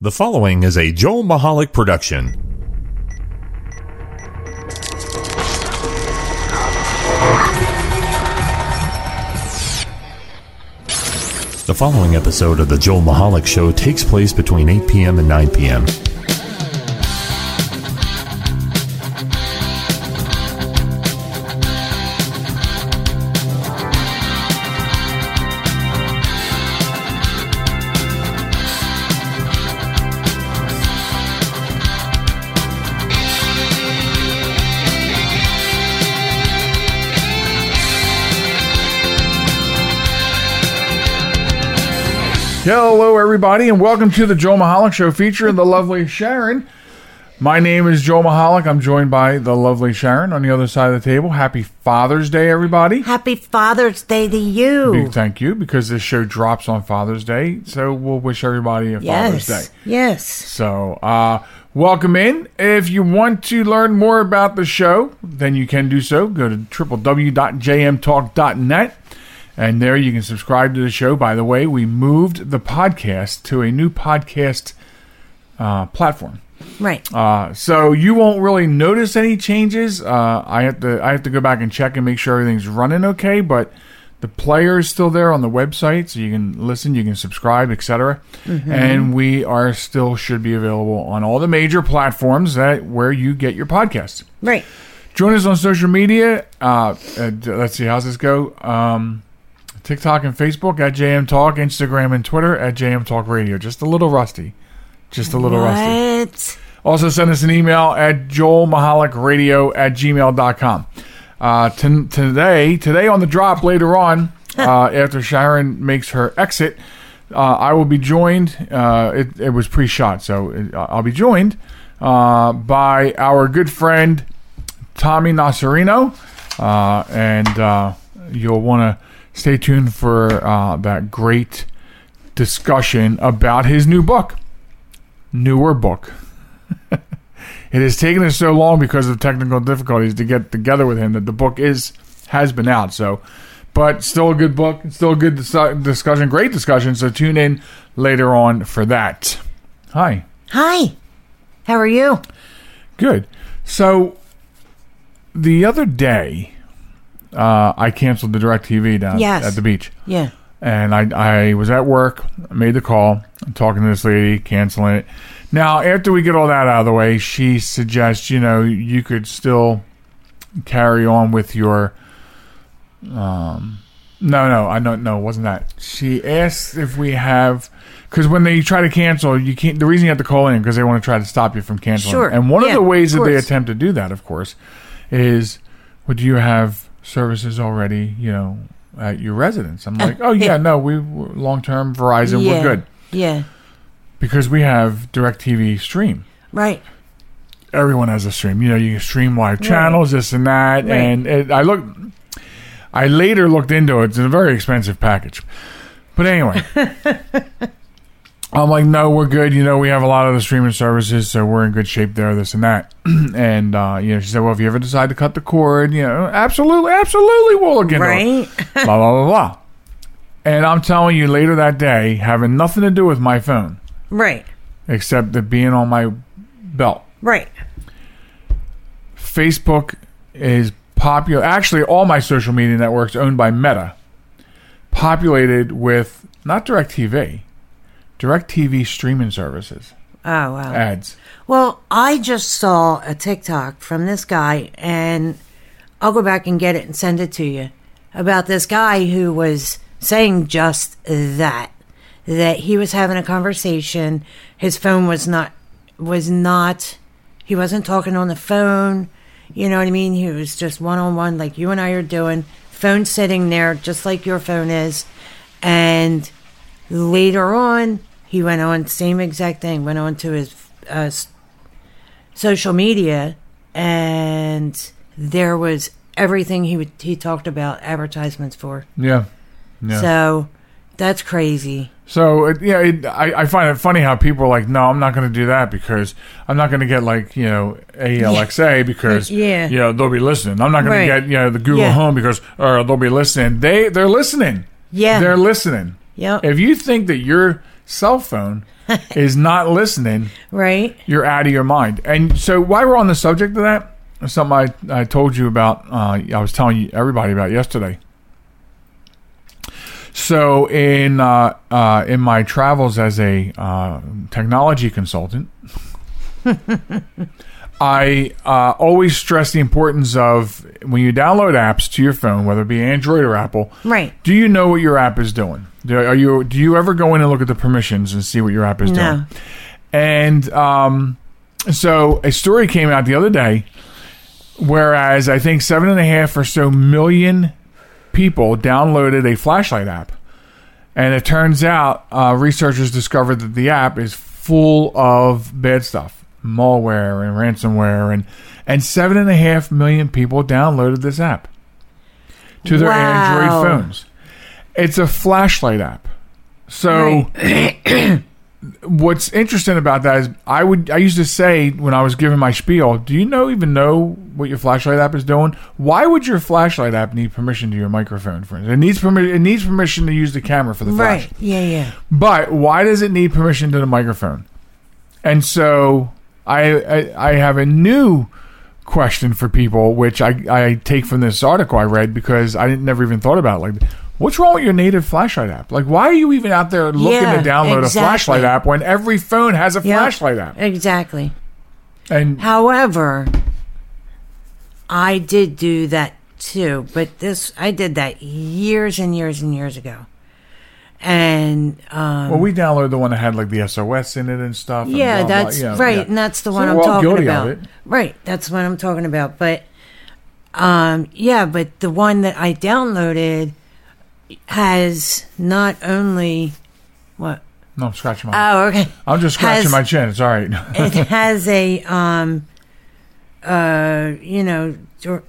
The following is a Joel Michalec production. The following episode of The Joel Michalec Show takes place between 8 p.m. and 9 p.m. everybody, and welcome to the Joe Michalec Show featuring the lovely Sharen. My name is Joe Michalec. I'm joined by the lovely Sharen on the other side of the table. Happy Father's Day, everybody. Happy Father's Day to you. Big thank you because this show drops on Father's Day, so we'll wish everybody a Father's. Day. Yes. So, uh, welcome in. If you want to learn more about the show, then you can do so. Go to www.jmtalk.net. And there you can subscribe to the show. By the way, we moved the podcast to a new podcast uh, platform. Right. Uh, so you won't really notice any changes. Uh, I have to I have to go back and check and make sure everything's running okay. But the player is still there on the website, so you can listen, you can subscribe, etc. And we are still should be available on all the major platforms that where you get your podcasts. right. Join us on social media. Uh, at, let's see, how's this go? Um, TikTok and Facebook at JM Talk, Instagram and Twitter at JM Talk Radio. Just a little rusty. Just a little rusty. Also, send us an email at joelmichalecradio at gmail.com. Uh, t- today, today on the drop later on, uh, after Sharen makes her exit, uh, I will be joined. Uh, it, it was pre shot, so it, I'll be joined uh, by our good friend Tommy Nocerino. Uh, and uh, you'll want to stay tuned for uh, that great discussion about his new book, newer book. it has taken us so long because of technical difficulties to get together with him that the book is has been out. So, but still a good book, still a good dis- discussion, great discussion. So tune in later on for that. Hi, Hi. How are you? good. So the other day, uh, I canceled the Directv down Yes. at the beach. Yeah. and I, I was at work, made the call, I'm talking to this lady, canceling it. Now, after we get all that out of the way, she suggests, you know, you could still carry on with your. Um, no, no, I don't know. It wasn't that. She asked if we have. Because when they try to cancel, you can't. The reason you have to call in because they want to try to stop you from canceling. Sure. And one Yeah, of the ways of that they attempt to do that, of course, is would you have services already, you know, at your residence? I'm like, oh yeah, no, we long term Verizon, yeah. we're good Yeah. because we have Directv Stream. Right. Everyone has a stream. You know, you can stream live channels, this and that. Right. And it, I look, I later looked into it. It's a very expensive package, but anyway. I'm like, no, we're good. You know, we have a lot of the streaming services, so we're in good shape there, this and that. and, uh, you know, she said, well, if you ever decide to cut the cord, you know, absolutely, absolutely, we'll look into it. Right. blah blah blah blah. And I'm telling you, later that day, having nothing to do with my phone right. except that being on my belt, Right. Facebook is popular. Actually, all my social media networks owned by Meta, populated with not DirecTV, DirecTV streaming services Oh wow. ads. Well, I just saw a TikTok from this guy, and I'll go back and get it and send it to you about this guy who was saying just that that he was having a conversation. His phone was not was not. He wasn't talking on the phone. You know what I mean? He was just one on one, like you and I are doing. Phone sitting there, just like your phone is, and later on he went on same exact thing went on to his uh, social media and there was everything he would he talked about advertisements for Yeah, yeah. so that's crazy So it, yeah, it, I, I find it funny how people are like, no, I'm not going to do that because I'm not going to get like you know Alexa because Yeah. you know they'll be listening. I'm not going Right. to get you know the Google Yeah. Home because uh, they'll be listening. They they're listening. Yeah. they're listening. Yep. If you think that your cell phone is not listening, Right? you're out of your mind. And so, while we're on the subject of that, something I, I told you about, uh, I was telling you everybody about yesterday. So, in uh, uh, in my travels as a uh, technology consultant, I uh, always stress the importance of when you download apps to your phone, whether it be Android or Apple. Right. Do you know what your app is doing? Do, are you do you ever go in and look at the permissions and see what your app is No. doing? And um, so a story came out the other day, whereas I think seven and a half or so million people downloaded a flashlight app, and it turns out uh, researchers discovered that the app is full of bad stuff, malware and ransomware, and and seven and a half million people downloaded this app to their Wow. Android phones. It's a flashlight app. So what's interesting about that is I would I used to say when I was giving my spiel, do you know even know what your flashlight app is doing? Why would your flashlight app need permission to your microphone? For instance, it needs permission. It needs permission to use the camera for the flash. Right. Yeah, yeah. But why does it need permission to the microphone? And so I I, I have a new question for people, which I, I take from this article I read because I didn't, never even thought about it. Like, what's wrong with your native flashlight app? Like, why are you even out there looking Yeah, to download a flashlight app when every phone has a Yep. flashlight app? Exactly. And However, I did do that too, but this I did that years and years and years ago. And um, well, we downloaded the one that had like the SOS in it and stuff. yeah, blah, blah, that's you know, right, yeah. and that's the one I'm talking about. Right, that's what I'm talking about. But um, yeah, but the one that I downloaded has not only what No, I'm scratching my. oh okay I'm just scratching has- my chin. It's all right. it has a um uh you know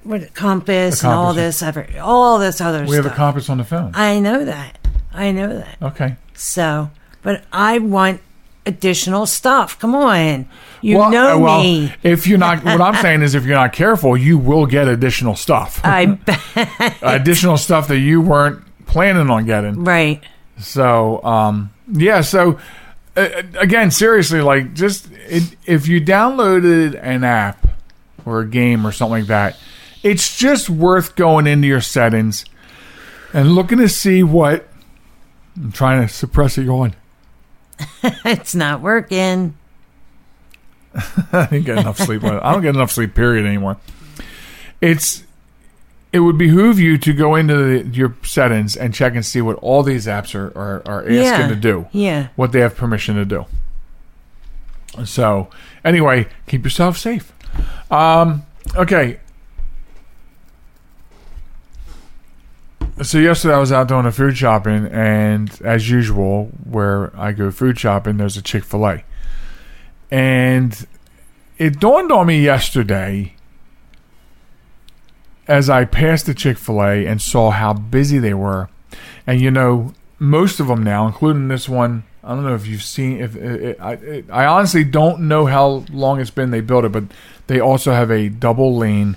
what compass, A and all this other all this other we have a compass on the phone. I know that. I know that. Okay. So, but I want additional stuff. Come on. You well, know uh, well, me. If you're not, what I'm saying is, if you're not careful, you will get additional stuff. I bet. additional stuff that you weren't planning on getting. right. So, um, yeah. So, uh, again, seriously, like, just it, if you downloaded an app or a game or something like that, it's just worth going into your settings and looking to see what. I'm trying to suppress it going. It's not working. I didn't get enough sleep. I don't get enough sleep. Period. Anymore. It's. It would behoove you to go into the, your settings and check and see what all these apps are are, are asking yeah. to do. Yeah. What they have permission to do. So anyway, keep yourself safe. Um, okay. So yesterday I was out doing a food shopping, and as usual, where I go food shopping, there's a Chick Fil A, and it dawned on me yesterday as I passed the Chick Fil A and saw how busy they were, and you know most of them now, including this one. I don't know if you've seen. If it, I, it, I honestly don't know how long it's been they built it, but they also have a double lane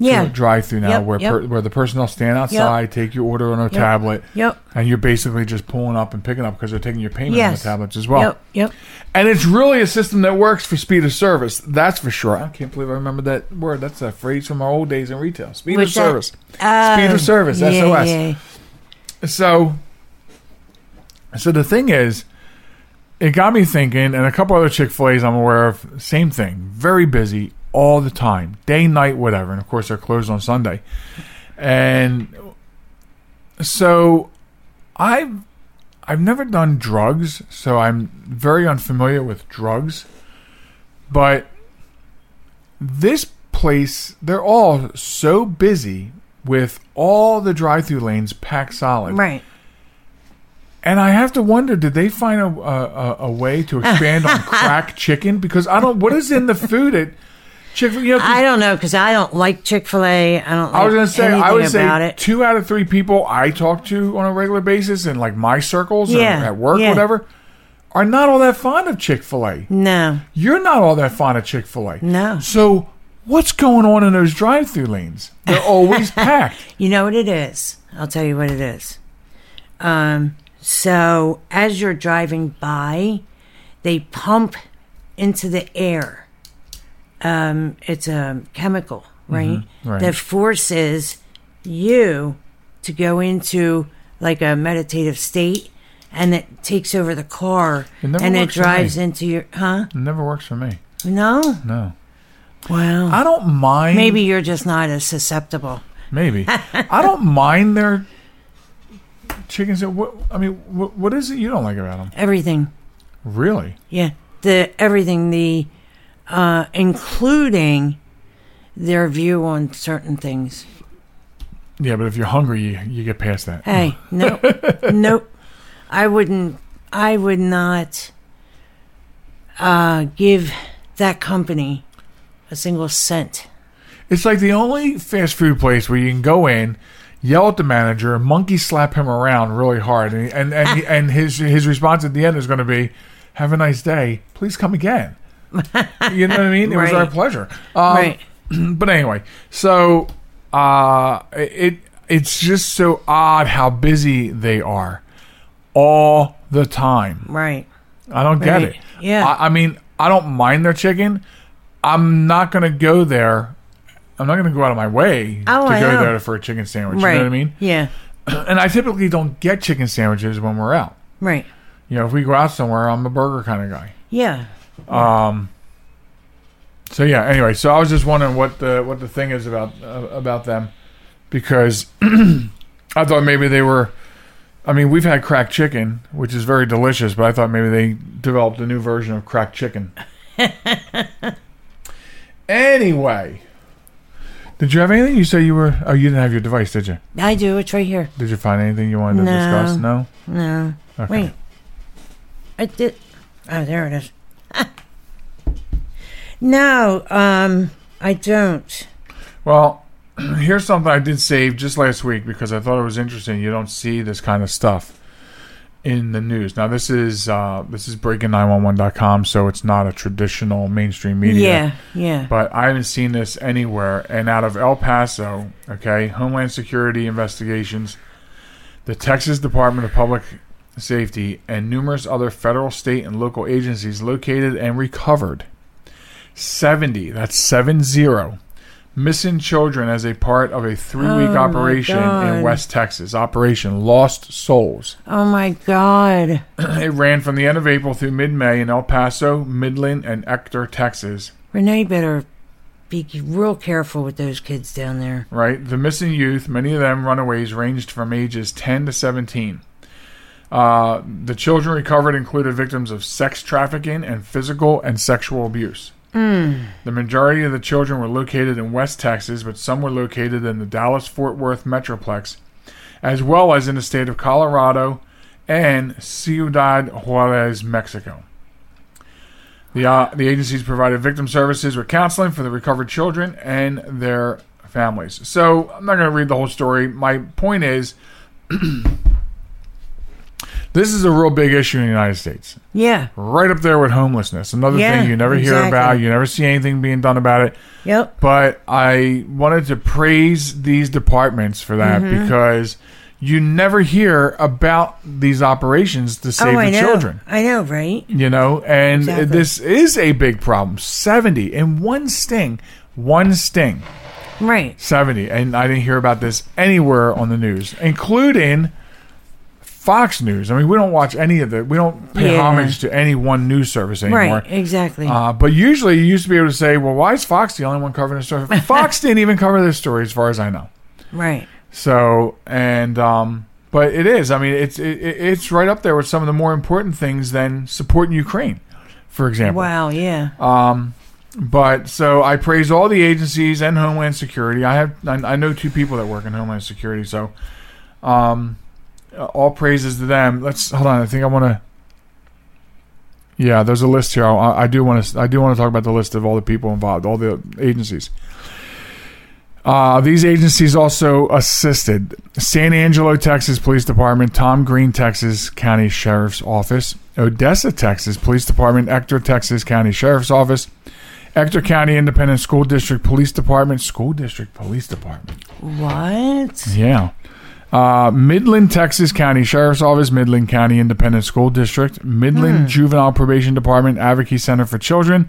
Yeah. drive through now Yep, where yep. per, where the person will stand outside, take your order on a tablet, Yep. and you're basically just pulling up and picking up because they're taking your payment on the tablets as well. Yep. Yep. And it's really a system that works for speed of service. That's for sure. I can't believe I remember that word. That's a phrase from our old days in retail. Speed of service. Oh, Speed of service, yeah, SOS. yeah. So, so the thing is, it got me thinking, and a couple other Chick Fil A's I'm aware of. Same thing, very busy all the time, day, night, whatever. And of course, they're closed on Sunday. And so, I've I've never done drugs, so I'm very unfamiliar with drugs. But this place, they're all so busy with all the drive-through lanes packed solid. Right. And I have to wonder, did they find a a, a, way to expand on crack chicken? Because I don't. What is in the food at Chick? You know, I don't know because I don't like Chick Fil A. I don't. Like I was going to say, I would say it. two out of three people I talk to on a regular basis in like my circles or at work, yeah. whatever, are not all that fond of Chick Fil A. No. You're not all that fond of Chick Fil A. No. So what's going on in those drive-through lanes? They're always packed. You know what it is? I'll tell you what it is. Um, So as you're driving by, they pump into the air. Um, it's a chemical, right? right. That forces you to go into like a meditative state and it takes over the car It never and it drives into your huh? It never works for me. No? No. Well, I don't mind. maybe you're just not as susceptible. Maybe. I don't mind their chickens. What, I mean, what, what is it you don't like about them? Everything. Really? Yeah, the everything, the uh, including their view on certain things. Yeah, but if you're hungry, you, you get past that. Hey, nope, nope. I wouldn't. I would not uh, give that company a single cent. It's like the only fast food place where you can go in, yell at the manager, monkey slap him around really hard, and and and, and his his response at the end is going to be, "Have a nice day. Please come again." You know what I mean? It was our pleasure. Um, right. but anyway, so uh, it it's just so odd how busy they are all the time. Right. I don't get Right. it. Yeah. I, I mean, I don't mind their chicken. I'm not going to go there. I'm not going to go out of my way Oh, to I go know. there for a chicken sandwich. right. You know what I mean? Yeah. And I typically don't get chicken sandwiches when we're out. Right. You know, if we go out somewhere, I'm a burger kind of guy. Yeah. So yeah. Anyway, so I was just wondering what the what the thing is about uh, about them because I thought maybe they were. I mean, we've had cracked chicken, which is very delicious, but I thought maybe they developed a new version of cracked chicken. anyway, did you have anything? You say you were. Oh, you didn't have your device, did you? I do. It's right here. Did you find anything you wanted to No. discuss? No. No. Okay. Wait. I did. Oh, there it is. No, um, I don't. Well, here's something I did save just last week because I thought it was interesting. You don't see this kind of stuff in the news. Now, this is uh, this is breaking911.com, so it's not a traditional mainstream media. Yeah, yeah. But I haven't seen this anywhere. And out of El Paso, okay, Homeland Security investigations, the Texas Department of Public Safety, and numerous other federal, state, and local agencies located and recovered 70, that's 70, missing children as a part of a three week Oh, operation in West Texas. Operation Lost Souls. Oh my God. It ran from the end of April through mid May in El Paso, Midland, and Ector, Texas. Renee better be real careful with those kids down there. right? The missing youth, many of them runaways, ranged from ages 10 to 17. Uh, the children recovered included victims of sex trafficking and physical and sexual abuse. The majority of the children were located in West Texas, but some were located in the Dallas Fort Worth Metroplex, as well as in the state of Colorado and Ciudad Juarez, Mexico. The, uh, the agencies provided victim services with counseling for the recovered children and their families. So I'm not going to read the whole story. My point is, this is a real big issue in the United States, Yeah. right up there with homelessness. Another Yeah, thing you never hear about, you never see anything being done about it. Yep. But I wanted to praise these departments for that Mm-hmm. because you never hear about these operations to save oh, the know. children I know, right? you know and Exactly. this is a big problem 70 in one sting one sting Right. 70 and i didn't hear about this anywhere on the news including fox news i mean we don't watch any of the we don't pay Yeah. homage to any one news service anymore Right. Exactly. uh, but usually you used to be able to say well why is fox the only one covering this story fox didn't even cover this story as far as i know right. so and um, but it is. I mean, it's it, it's right up there with some of the more important things than supporting Ukraine, for example. Wow. Yeah. Um. But so I praise all the agencies and Homeland Security. I have I, I know two people that work in Homeland Security, so um, all praises to them. Let's hold on. I think I want to. Yeah, there's a list here. I, I do want to. I do want to talk about the list of all the people involved, all the agencies. Uh, these agencies also assisted San Angelo, Texas Police Department, Tom Green, Texas County Sheriff's Office, Odessa, Texas Police Department, Ector, Texas County Sheriff's Office, Ector County Independent School District Police Department, School District Police Department. What? Yeah. Uh, Midland, Texas County. Sheriff's Office, Midland County Independent School District, Midland Juvenile Probation Department, Advocacy Center for Children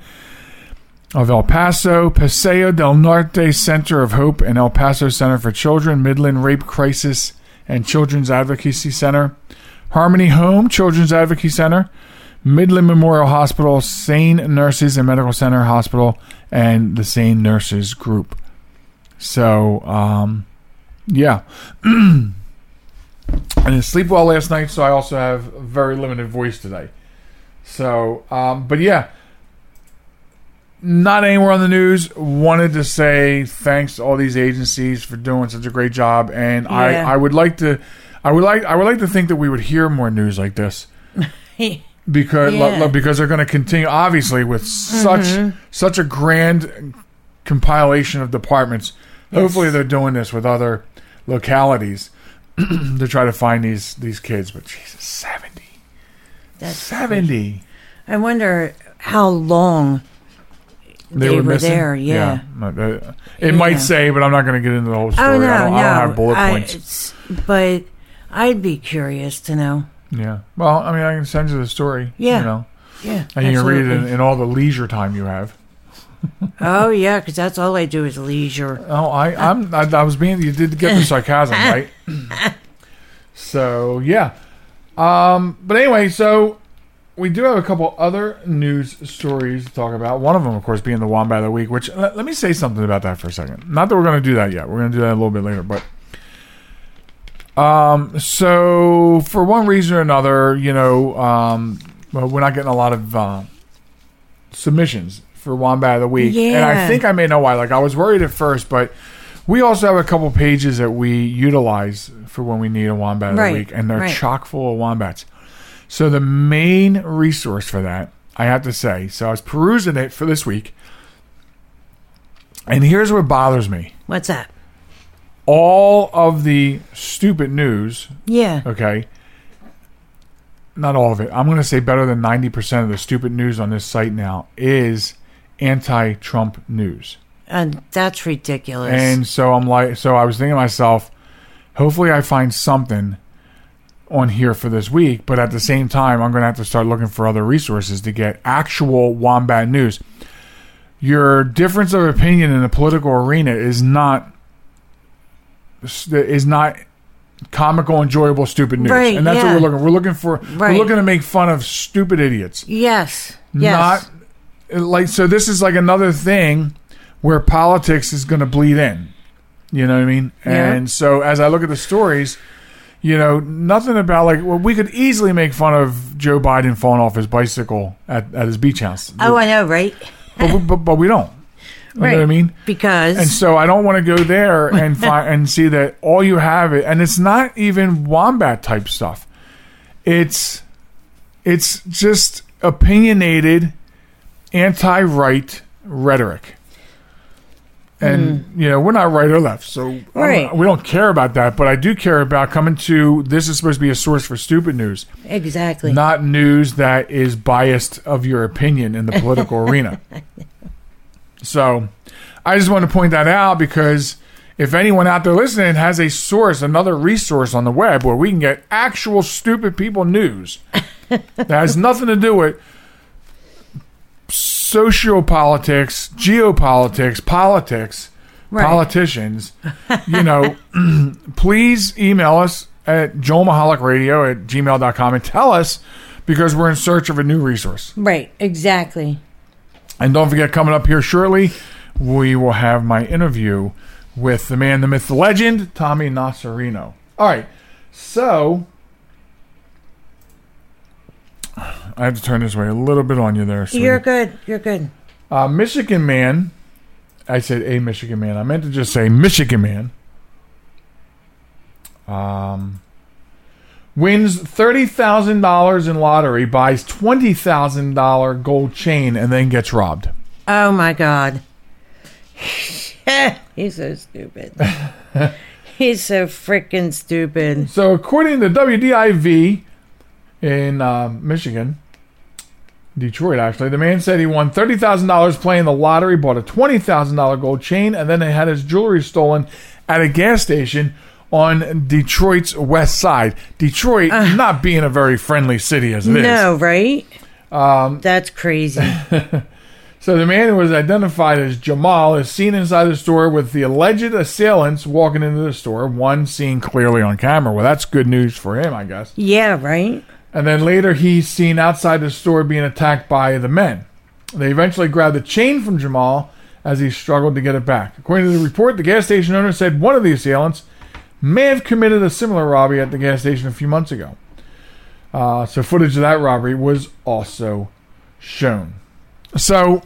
of El Paso, Paseo del Norte Center of Hope, and El Paso Center for Children, Midland Rape Crisis and Children's Advocacy Center, Harmony Home Children's Advocacy Center, Midland Memorial Hospital, Sane Nurses and Medical Center Hospital, and the Sane Nurses Group. So, um, yeah. I didn't sleep well last night, so I also have a very limited voice today. So, um, but yeah, not anywhere on the news. Wanted to say thanks to all these agencies for doing such a great job, and Yeah. I, I would like to, I would like, I would like to think that we would hear more news like this because Yeah. Mm-hmm. because they're going to continue obviously with such such a grand compilation of departments. Hopefully, they're doing this with other localities to try to find these these kids. But Jesus, seventy. That's 70. I wonder how long they, were, missing? there. Yeah. Uh, It might Yeah. say, but I'm not going to get into the whole story. Oh no, I, don't, no. I don't have bullet points. it's- but I'd be curious to know. yeah. Well, I mean, I can send you the story. Yeah. You know, Yeah. and you can read it in, in all the leisure time you have. Oh yeah, because that's all I do is leisure. Oh, I, I'm, I, I was being, you did get the sarcasm, right? so, yeah. Um, but anyway, so we do have a couple other news stories to talk about. One of them, of course, being the Wombat of the Week, which let, let me say something about that for a second. Not that we're going to do that yet. We're going to do that a little bit later, but. Um, so for one reason or another, you know, um, we're not getting a lot of uh, submissions for Wombat of the Week, and I think I may know why. Like I was worried at first, but we also have a couple pages that we utilize for when we need a Wombat of the Week, and they're right. chock full of wombats. So the main resource for that, I have to say, so I was perusing it for this week, and here's what bothers me: What's that? all of the stupid news Yeah. okay not all of it i'm going to say better than 90% of the stupid news on this site now is anti-trump news And that's ridiculous. and so i'm like so i was thinking to myself hopefully i find something on here for this week but at the same time i'm going to have to start looking for other resources to get actual wombat news your difference of opinion in the political arena is not is not comical enjoyable stupid news Right, and that's yeah. what we're looking we're looking for Right. we're looking to make fun of stupid idiots yes. Yes. not like so this is like another thing where politics is going to bleed in you know what i mean Yeah. and so as i look at the stories you know nothing about like well we could easily make fun of joe biden falling off his bicycle at, at his beach house oh, I know, right? but, we- but, but we don't you Right. know what i mean Because and so I don't want to go there and find and see that all you have it, and it's not even wombat type stuff. It's it's just opinionated anti-right rhetoric. And hmm. you know we're not right or left, so I don't-. We don't care about that. But I do care about coming to this is supposed to be a source for stupid news, exactly. not news that is biased of your opinion in the political arena. So I just want to point that out because if anyone out there listening has a source, another resource on the web where we can get actual stupid people news that has nothing to do with sociopolitics, geopolitics, politics, Right. politicians, you know, please email us at joelmichalecradio at gmail.com and tell us because we're in search of a new resource. right. Exactly. And don't forget, coming up here shortly, we will have my interview with the man, the myth, the legend, Tommy Nocerino. All right, so I have to turn this way a little bit on you there. sweetie. You're good. You're good. Uh, Michigan man. I said a Michigan man. I meant to just say Michigan man. Um, wins thirty thousand dollars in lottery, buys twenty thousand dollar gold chain, and then gets robbed. Oh my God. He's so stupid. He's so freaking stupid. So, according to WDIV in uh, Michigan, Detroit, actually, the man said he won thirty thousand dollars playing the lottery, bought a twenty thousand dollar gold chain, and then they had his jewelry stolen at a gas station on Detroit's west side. Detroit not being a very friendly city as it is. No, right? Um, That's crazy. So the man who was identified as Jamal is seen inside the store with the alleged assailants walking into the store. One seen clearly on camera. Well, that's good news for him, I guess. yeah, right? And then later he's seen outside the store being attacked by the men. They eventually grabbed the chain from Jamal as he struggled to get it back. According to the report, the gas station owner said one of the assailants may have committed a similar robbery at the gas station a few months ago. Uh, so footage of that robbery was also shown. So,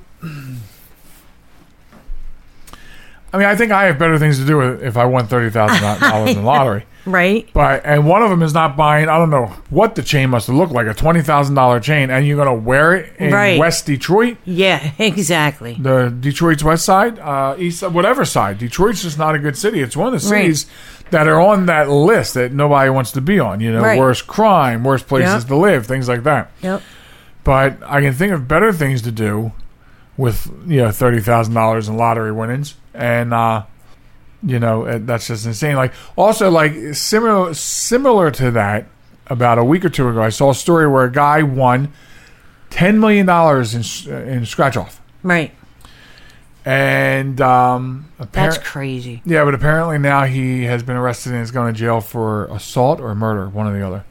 I mean, I think I have better things to do if I won thirty thousand dollars in the lottery. Right? But and one of them is not buying. I don't know what the chain must look like a twenty thousand dollar chain, and you're gonna wear it in Right. West Detroit, Yeah, exactly. the Detroit's west side, uh, east, side, whatever side. Detroit's just not a good city. It's one of the Right. cities that are on that list that nobody wants to be on. You know, Right. worst crime, worst places to live, things like that. Yep. But I can think of better things to do with you know thirty thousand dollars in lottery winnings, and uh, you know uh, that's just insane. Like also like similar similar to that, about a week or two ago, I saw a story where a guy won ten million dollars in in scratch off, Right. and um, That's crazy. yeah, but apparently now he has been arrested and is going to jail for assault or murder, one or the other.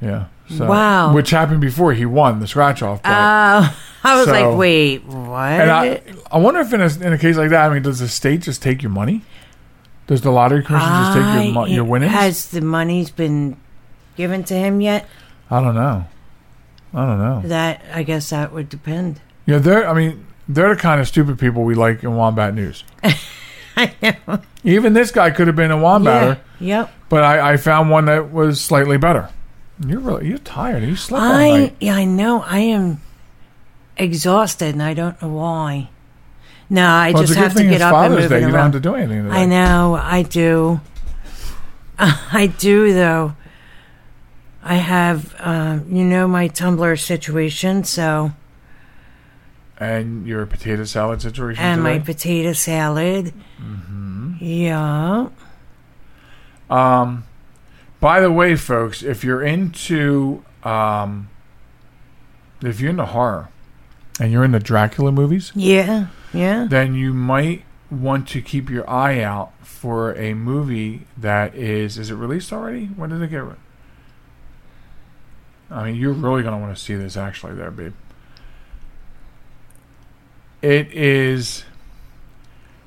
Yeah. So, Wow. Which happened before he won the scratch off. but- Uh, I was So- like, wait, what? And I, I wonder if in a, in a case like that, I mean, does the state just take your money? Does the lottery commission just take your, mo- your winnings? Has the money's been given to him yet? I don't know. I don't know. That I guess that would depend. Yeah, they're. I mean, they're the kind of stupid people we like in Wombat News. I know. Even this guy could have been a Wombatter, Yeah. Yep. but I, I found one that was slightly better. You're really you're tired. You slept all I night. yeah, I know. I am exhausted, and I don't know why. No, I Well, just have to get up Father's and Day. move You it don't have around. to do anything today. I know. I do. I do though. I have, um, you know, my Tumblr situation. So, And your potato salad situation and my potato salad. Mm-hmm. Yeah. Um, by the way, folks, if you're into um, if you're into horror and you're in the Dracula movies, Yeah. Yeah. then you might want to keep your eye out for a movie that is is it released already? When did it get? Re- I mean, you're really gonna want to see this actually, there, babe. It is.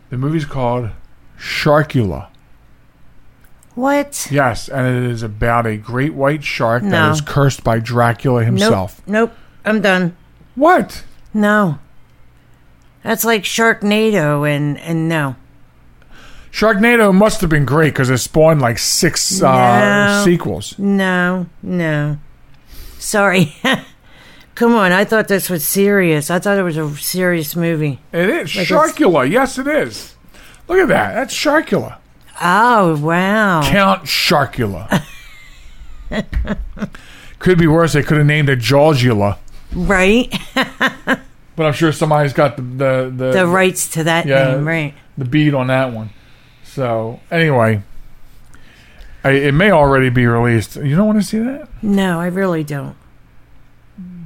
The movie's called Sharkula. What? Yes, and it is about a great white shark that No. is cursed by Dracula himself. Nope. Nope. I'm done. What? No. That's like Sharknado and and no. Sharknado must have been great because it spawned like six uh, No. sequels. No. No. Sorry. Come on, I thought this was serious. I thought it was a serious movie. It is Sharkula. Yes, it is. Look at that. That's Sharkula. Oh, wow. Count Sharkula. could be worse. They could have named it Jawsula. Right? But I'm sure somebody's got the the the, the rights to that Yeah. name, right? the beat on that one. So anyway, I, it may already be released. You don't want to see that? No, I really don't.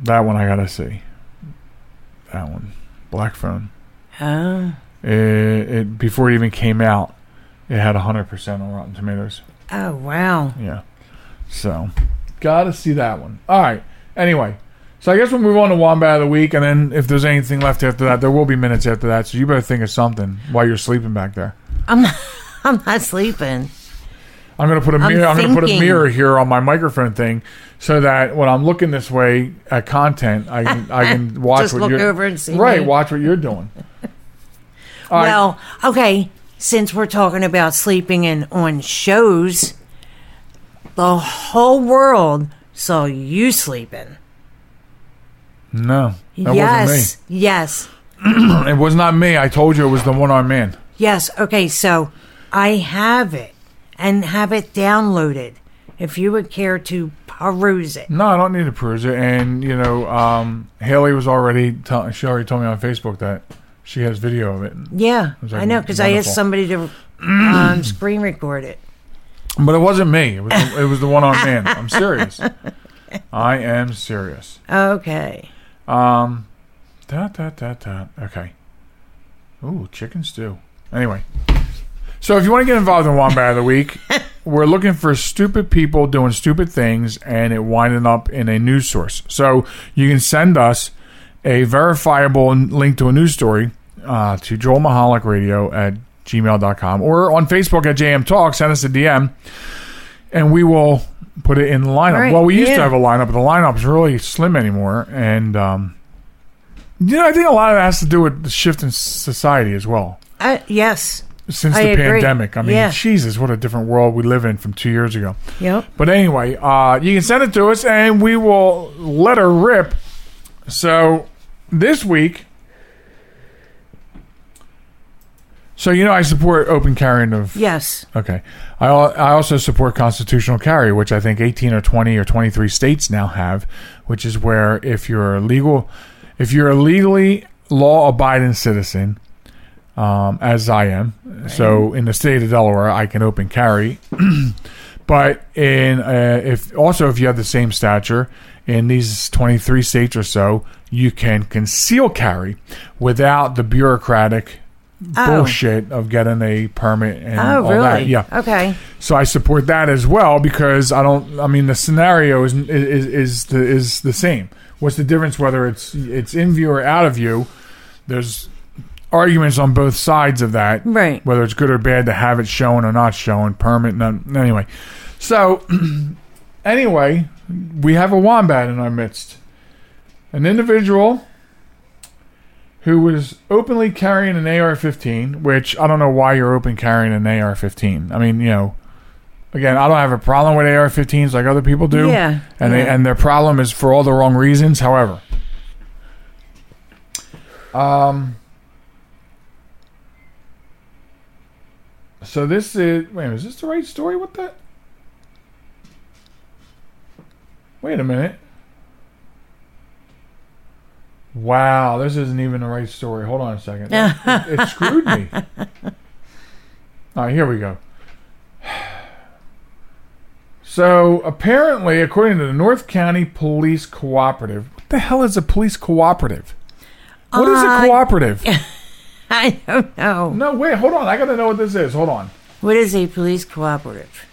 That one I gotta see. That one, Black Phone. Oh. It, it before it even came out, it had hundred percent on Rotten Tomatoes. Oh, wow. Yeah, so gotta see that one. All right. Anyway, so I guess we'll move on to Wombat of the week, and then if there's anything left after that, there will be minutes after that. So you better think of something while you're sleeping back there. I'm not, I'm not sleeping. I'm gonna put a I'm mirror. I'm gonna put a mirror here on my microphone thing, so that when I'm looking this way at content, I can I can watch Just what look you're over and see right. me. Watch what you're doing. All right. Well, okay, since we're talking about sleeping and on shows, the whole world saw you sleeping. No, yes. Yes. It was not me. I told you it was the one armed man. Yes. Okay, so I have it and have it downloaded. If you would care to peruse it. No, I don't need to peruse it. And you know, um, Haley was already. She already told me on Facebook that she has video of it. Yeah, I like know because I asked somebody to um, screen record it. But it wasn't me. It was, it was the one armed man. I'm serious. I am serious. Okay. Um, da da da da. Okay. Ooh, chicken stew. Anyway, so if you want to get involved in Wombat of the Week, we're looking for stupid people doing stupid things and it winding up in a news source. So you can send us a verifiable link to a news story uh, to Joel Michalec Radio at gmail.com or on Facebook at JM Talk. Send us a DM and we will put it in the lineup. Right, well, we used to have a lineup, but the lineup's really slim anymore. And, um, you know, I think a lot of that has to do with the shift in society as well Uh, yes. since I the agree. pandemic. I mean, Yeah. Jesus, what a different world we live in from two years ago. Yep. But anyway, uh, you can send it to us and we will let her rip. So this week, so you know, I support open carrying of. Yes. Okay, I al- I also support constitutional carry, which I think eighteen or twenty or twenty three states now have, which is where if you're a legal, if you're a legally law abiding citizen, um, as I am, so in the state of Delaware, I can open carry. but in uh, if also if you have the same stature in these 23 states or so you can conceal carry without the bureaucratic Oh. bullshit of getting a permit and Oh, all really? that yeah Okay. so I support that as well because I don't. I mean, the scenario is is is the, is the same. What's the difference whether it's it's in view or out of view? There's arguments on both sides of that, Right. Whether it's good or bad to have it shown or not shown, permit. None, anyway, so anyway, we have a wombat in our midst, an individual who was openly carrying an AR-15, which I don't know why you're open carrying an AR-15. I mean, you know, again, I don't have a problem with AR-15s like other people do. Yeah, And they, and their problem is for all the wrong reasons. However, um, so this is wait, is this the right story? What the? Wait a minute. Wow, this isn't even the right story. Hold on a second. it, it screwed me. All right, here we go. So apparently, according to the North County Police Cooperative, what the hell is a police cooperative? What is a Uh, cooperative? I don't know. no, wait, hold on. I gotta know what this is. Hold on. What is a police cooperative?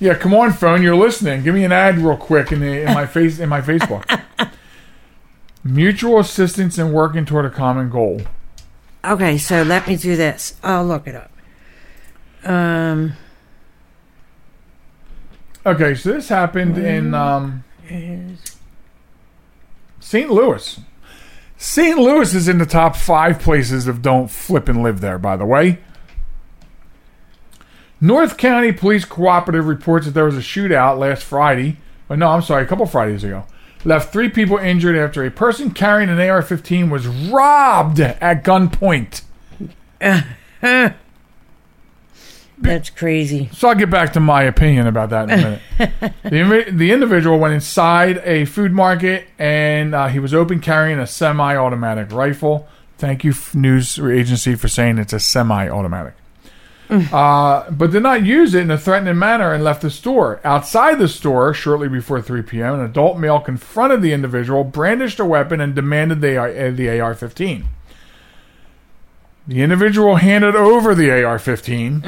Yeah, come on, phone. You're listening. Give me an ad real quick in the in my face in my Facebook. Mutual assistance in working toward a common goal. Okay, so let me do this. I'll look it up. Um, Okay, so this happened in um, St. Louis. St. Louis is in the top five places of don't flip and live there, by the way. North County Police Cooperative reports that there was a shootout last Friday. Oh, no, I'm sorry, a couple Fridays ago. Left three people injured after a person carrying an AR 15 was robbed at gunpoint. that's crazy. So I'll get back to my opinion about that in a minute. the, the individual went inside a food market and uh, he was open carrying a semi automatic rifle. Thank you, news agency, for saying it's a semi automatic. Uh, but did not use it in a threatening manner and left the store. Outside the store, shortly before 3 p.m., an adult male confronted the individual, brandished a weapon, and demanded the, uh, the AR 15. The individual handed over the AR 15,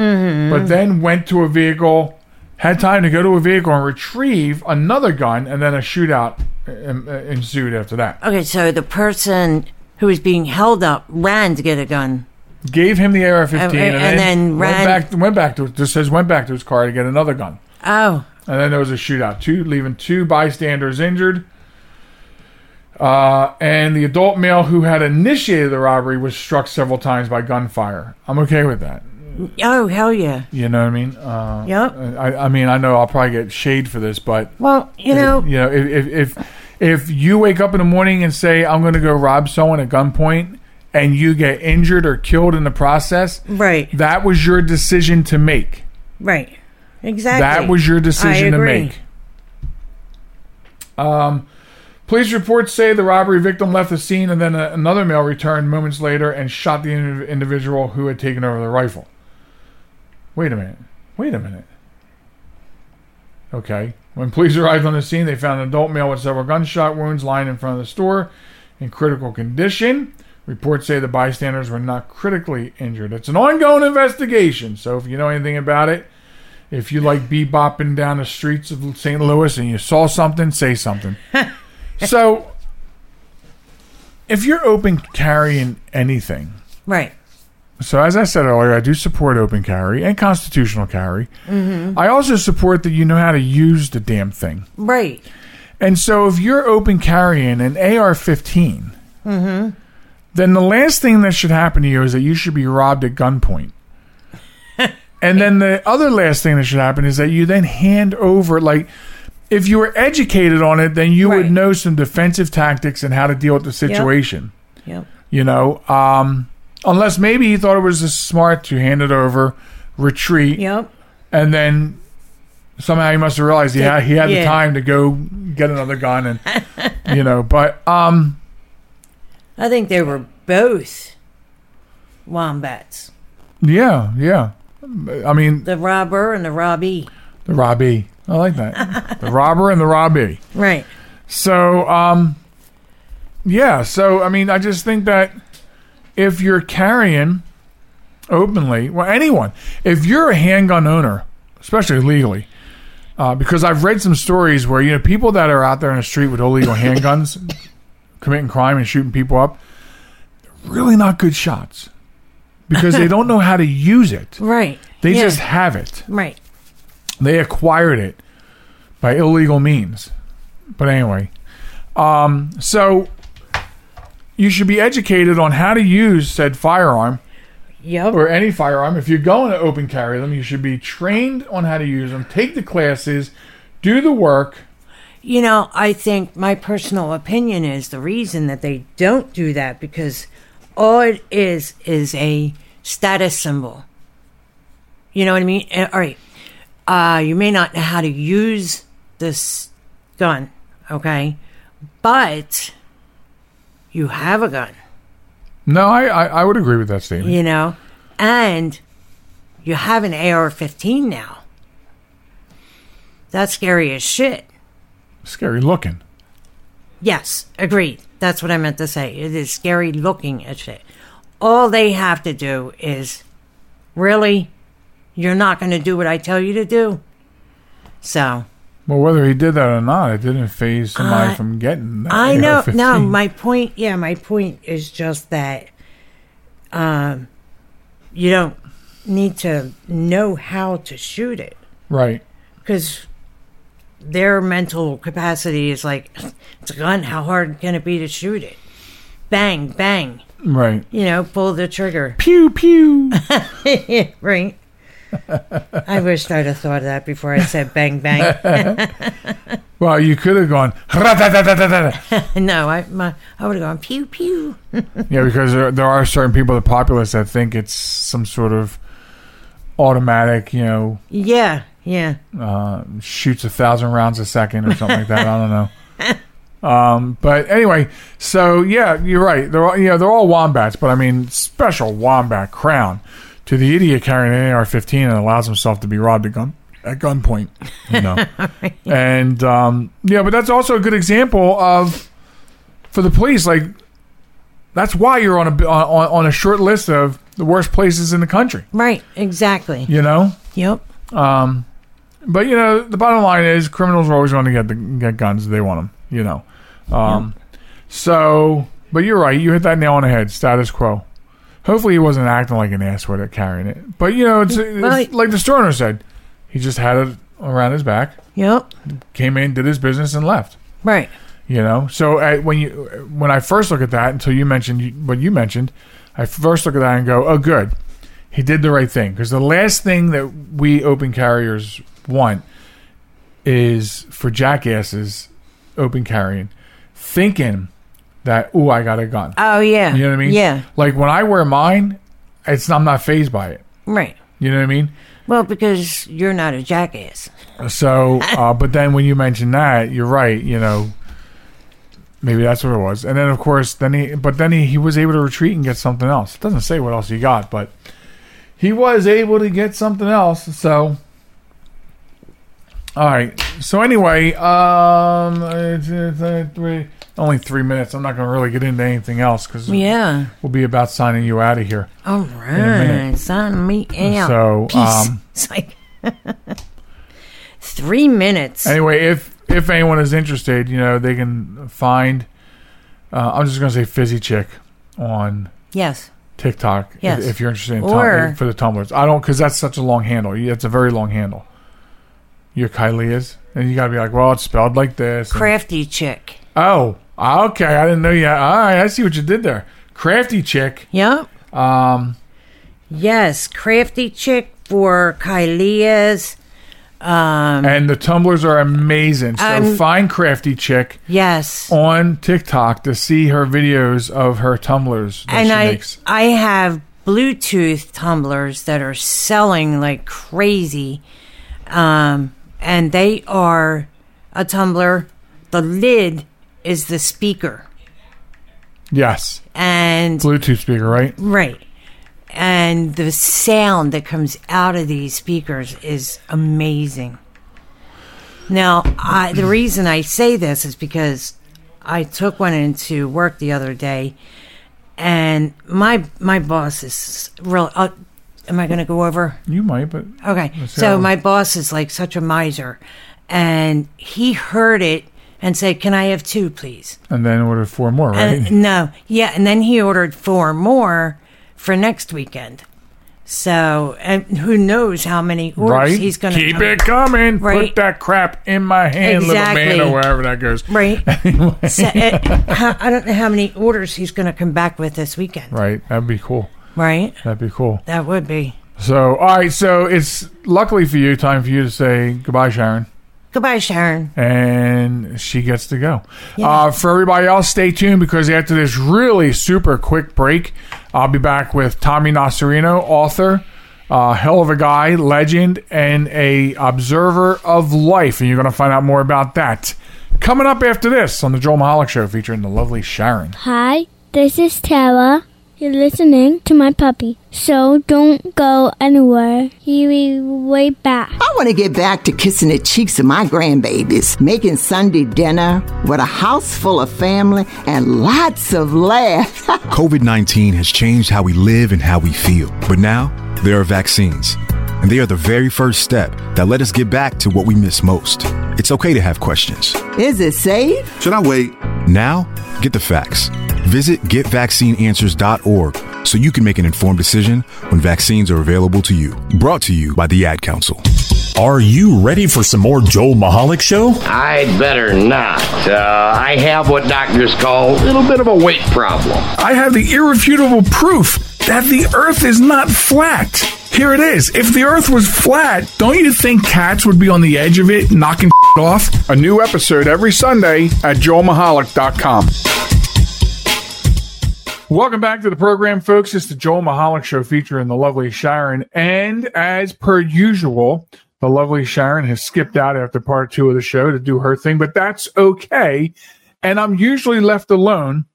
but then went to a vehicle, had time to go to a vehicle and retrieve another gun, and then a shootout um, uh, ensued after that. Okay, so the person who was being held up ran to get a gun. Gave him the AR 15 And- and, and then went ran- back, went back to, just says went back to his car to get another gun. Oh, And then there was a shootout, two leaving two bystanders injured. Uh, and the adult male who had initiated the robbery was struck several times by gunfire. I'm okay with that. oh, hell yeah. You know what I mean? Uh, Yep. I, I mean, I know I'll probably get shade for this, but Well, you know, you know, if if if, if you wake up in the morning and say I'm going to go rob someone at gunpoint, and you get injured or killed in the process, right, that was your decision to make. right, exactly. That was your decision to agree. make. Um, police reports say the robbery victim left the scene, and then a, another male returned moments later and shot the indiv- individual who had taken over the rifle. Wait a minute. Wait a minute. Okay. When police arrived on the scene, they found an adult male with several gunshot wounds lying in front of the store in critical condition. Reports say the bystanders were not critically injured. It's an ongoing investigation, so if you know anything about it, if you like bebopping down the streets of St. Louis and you saw something, say something. so, if you're open carrying anything, Right. so as I said earlier, I do support open carry and constitutional carry. Mm-hmm. I also support that you know how to use the damn thing. Right. And so if you're open carrying an AR-15, then the last thing that should happen to you is that you should be robbed at gunpoint. and then the other last thing that should happen is that you then hand over like if you were educated on it, then you would know some defensive tactics and how to deal with the situation. Yep. You know, um, unless maybe he thought it was smart to hand it over, retreat, Yep. and then somehow he must have realized he had, he had the time to go get another gun and you know but um I think they were both wombats. yeah yeah i mean The robber and the robbie. the robbie i like that the robber and the robbie Right. so um yeah so i mean i just think that if you're carrying openly well anyone if you're a handgun owner especially legally uh, because I've read some stories where you know people that are out there in the street with illegal handguns, committing crime and shooting people up, really not good shots because they don't know how to use it. Right. They Yeah. just have it. Right. They acquired it by illegal means. But anyway, um, so you should be educated on how to use said firearm Yep. or any firearm. If you're going to open carry them, you should be trained on how to use them, take the classes, do the work. You know, I think my personal opinion is the reason that they don't do that because all it is is a status symbol. You know what I mean? Uh, All right. Uh, you may not know how to use this gun, okay? But you have a gun, No, I, I, I would agree with that statement. you know? And you have an AR 15 now. That's scary as shit. Scary looking. Yes, agreed. That's what I meant to say. It is scary looking at shit. All they have to do is really, you're not going to do what I tell you to do. So Well, whether he did that or not, it didn't faze somebody I- from getting that. I know. AR-15. No, my point. Yeah, my point is just that um, you don't need to know how to shoot it right. because their mental capacity is like, it's a gun. How hard can it be to shoot it? Bang, bang. Right. You know, pull the trigger. Pew pew. right. I wish I'd have thought of that before I said bang bang. well, you could have gone. No, I my, I would have gone pew pew. yeah, because there, there are certain people, the populace, that think it's some sort of automatic, you know, Yeah, yeah. uh, shoots a thousand rounds a second or something like that. I don't know. Um, but anyway, so yeah, you're right. They're all, you know, they're all wombats, but I mean, special wombat crown to the idiot carrying an AR-15 and allows himself to be robbed at gun at gunpoint. You know, and um, yeah, but that's also a good example of for the police. Like, that's why you're on a on, on a short list of the worst places in the country. Right, exactly. You know. Yep. Um, but you know, the bottom line is criminals are always going to get the, get guns. They want them. You know. Um, so, but you're right. You hit that nail on the head. Status quo. Hopefully, he wasn't acting like an ass with it, carrying it. But you know, it's, it's Right. like the store owner said. He just had it around his back, Yep. came in, did his business, and left. Right. You know. So uh, when you when I first look at that, until you mentioned what you mentioned, I first look at that and go, "Oh, good, he did the right thing." Because the last thing that we open carriers want is for jackasses open carrying, thinking that, "Oh, I got a gun." Oh yeah. You know what I mean? Yeah. Like when I wear mine, it's I'm not fazed by it. Right. You know what I mean? Well, because you're not a jackass. So, uh, but then when you mention that, you're right. You know, maybe that's what it was. And then of course, then he, but then he, he was able to retreat and get something else. It doesn't say what else he got, but he was able to get something else. So, all right. So anyway, um, uh, only three minutes. I'm not going to really get into anything else because Yeah. we'll be about signing you out of here. All right. Sign me out. So, Peace. um, it's like three minutes. Anyway, if if anyone is interested, you know, they can find. Uh, I'm just going to say Fizzy Chick on yes. TikTok. if- Yes. If, you're interested in Or- tum- for the tumblers, I don't because that's such a long handle. It's a very long handle. Your Kylie is, and you got to be like, well, it's spelled like this. and- Crafty chick. oh, okay. I didn't know you. All right, I see what you did there. Crafty chick. Yep. Um, Yes. Crafty chick for Kylia's. Um, and the tumblers are amazing. So I'm- find Crafty Chick yes. on TikTok to see her videos of her tumblers that and she I makes. I have Bluetooth tumblers that are selling like crazy, um, and they are a tumbler. The lid is the speaker, Yes, and Bluetooth speaker, right? right, and the sound that comes out of these speakers is amazing. Now, I, the reason I say this is because I took one into work the other day, and my my boss is real. Uh, am I going to go over? You might, but Okay, so my boss is like such a miser, and he heard it and said, "Can I have two, please?" and then ordered four more, right? And no, yeah, and then he ordered four more for next weekend. So, and who knows how many orders right? he's going to keep it coming. Right. Put that crap in my hand, little man, or wherever that goes. Right. So, uh, how- I don't know how many orders he's going to come back with this weekend. Right, that'd be cool. Right? That'd be cool. That would be. So, all right. So it's luckily for you, time for you to say goodbye, Sharen. Goodbye, Sharen. and she gets to go. Yeah. Uh, for everybody else, stay tuned because after this really super quick break, I'll be back with Tommy Nocerino, author, uh, hell of a guy, legend, and a observer of life, and you're going to find out more about that coming up after this on the Joel Michalec Show, featuring the lovely Sharen. Hi, this is Tara. You're listening to my puppy, so don't go anywhere. He'll be right back. I want to get back to kissing the cheeks of my grandbabies, making Sunday dinner with a house full of family and lots of laughs. COVID 19 has changed how we live and how we feel. But now, there are vaccines. And they are the very first step that let us get back to what we miss most. It's okay to have questions. Is it safe? Should I wait? Now, get the facts. Visit getvaccineanswers.org so you can make an informed decision when vaccines are available to you. Brought to you by the Ad Council. Are you ready for some more Joel Michalec Show? I'd better not. Uh, I have what doctors call a little bit of a weight problem. I have the irrefutable proof that the Earth is not flat. Here it is. If the Earth was flat, don't you think cats would be on the edge of it, knocking off? A new episode every Sunday at joelmichalec.com. Welcome back to the program, folks. It's the Joel Michalec Show featuring the lovely Sharen. And as per usual, the lovely Sharen has skipped out after part two of the show to do her thing, but that's okay. And I'm usually left alone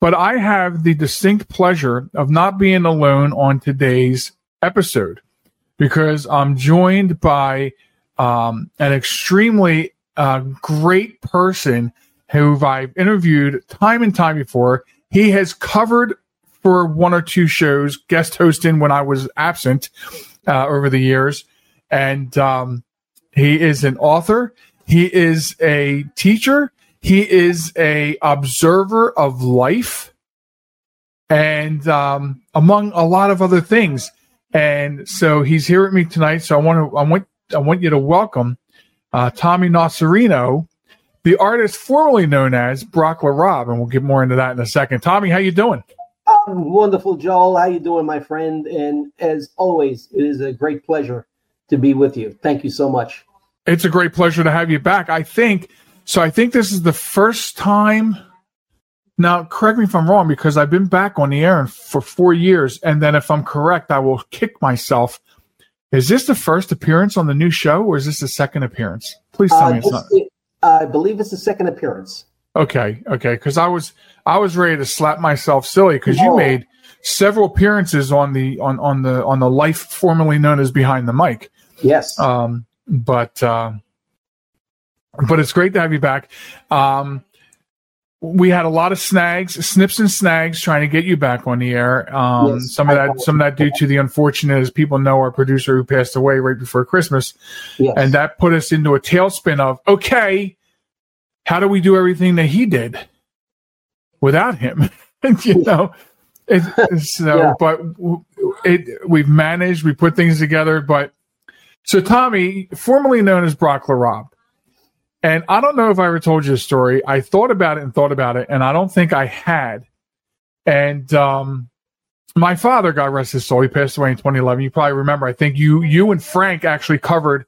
but I have the distinct pleasure of not being alone on today's episode because I'm joined by um, an extremely uh, great person who I've interviewed time and time before. He has covered for one or two shows, guest hosting when I was absent uh, over the years. And um, he is an author, he is a teacher, he is a observer of life. And um, among a lot of other things. And so he's here with me tonight. So i want to i want i want you to welcome uh, tommy Nocerino, the artist formerly known as brock Rob, and we'll get more into that in a second tommy how you doing Um, wonderful, Joel. How you doing, my friend? And as always, it is a great pleasure to be with you. Thank you so much. it's a great pleasure to have you back i think so i think this is the first time now correct me if i'm wrong because i've been back on the air for four years and then if i'm correct i will kick myself is this the first appearance on the new show or is this the second appearance please tell Uh, me it's not I believe it's the second appearance. okay okay because i was i was ready to slap myself silly because you made several appearances on the on on the on the life formerly known as Behind the Mic. Yes. Um, but uh, but it's great to have you back. Um, we had a lot of snags, snips and snags, trying to get you back on the air. Um, Yes, some of that, some of that due to the unfortunate, as people know, our producer who passed away right before Christmas, yes. and that put us into a tailspin of okay, how do we do everything that he did without him? you know, it, so Yeah. but it we've managed, we put things together, but so Tommy, formerly known as Brock LaRobb, and I don't know if I ever told you a story. I thought about it and thought about it, and I don't think I had. And um, my father, God rest his soul, he passed away in 2011. You probably remember. I think you you and Frank actually covered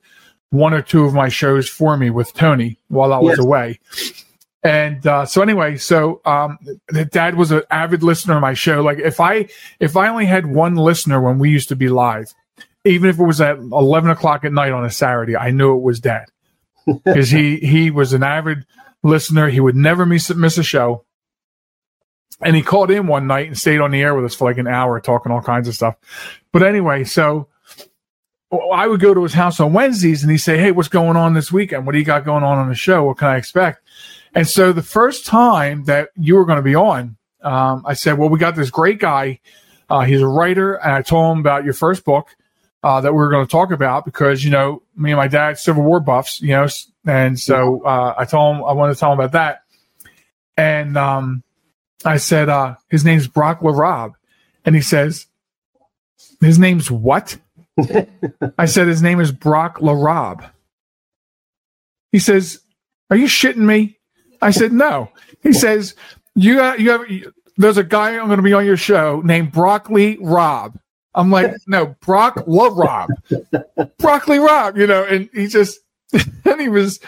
one or two of my shows for me with Tony while I was Yes. away. And uh, so anyway, so um, Dad was an avid listener of my show. Like if I if I only had one listener when we used to be live, even if it was at eleven o'clock at night on a Saturday, I knew it was Dad because he he was an avid listener. He would never miss miss a show. And he called in one night and stayed on the air with us for like an hour, talking all kinds of stuff. But anyway, so well, I would go to his house on Wednesdays and he'd say, Hey, what's going on this weekend? What do you got going on on the show? What can I expect? And so the first time that you were going to be on, um, I said, Well, we got this great guy. Uh, he's a writer. And I told him about your first book uh, that we were going to talk about because, you know, me and my dad, Civil War buffs, you know, and so uh, I told him, I wanted to tell him about that. And um, I said, uh, His name's Brock LaRobb. And he says, His name's what? I said, His name is Brock LaRobb. He says, Are you shitting me? I said, No. He says, You have, you have, you- there's a guy I'm going to be on your show named Broccoli Rob. I'm like, No, Brock LaRobb. Broccoli Rob, you know, and he just, and he was,